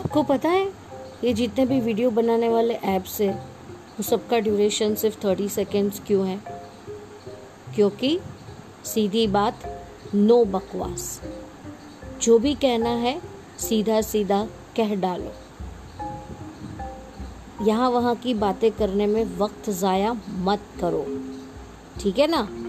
आपको पता है, ये जितने भी वीडियो बनाने वाले ऐप्स है, वो सबका ड्यूरेशन सिर्फ़ थर्टी सेकेंड्स क्यों है? क्योंकि सीधी बात नो बकवास। जो भी कहना है, सीधा सीधा कह डालो। यहाँ वहाँ की बातें करने में वक्त ज़ाया मत करो। ठीक है ना?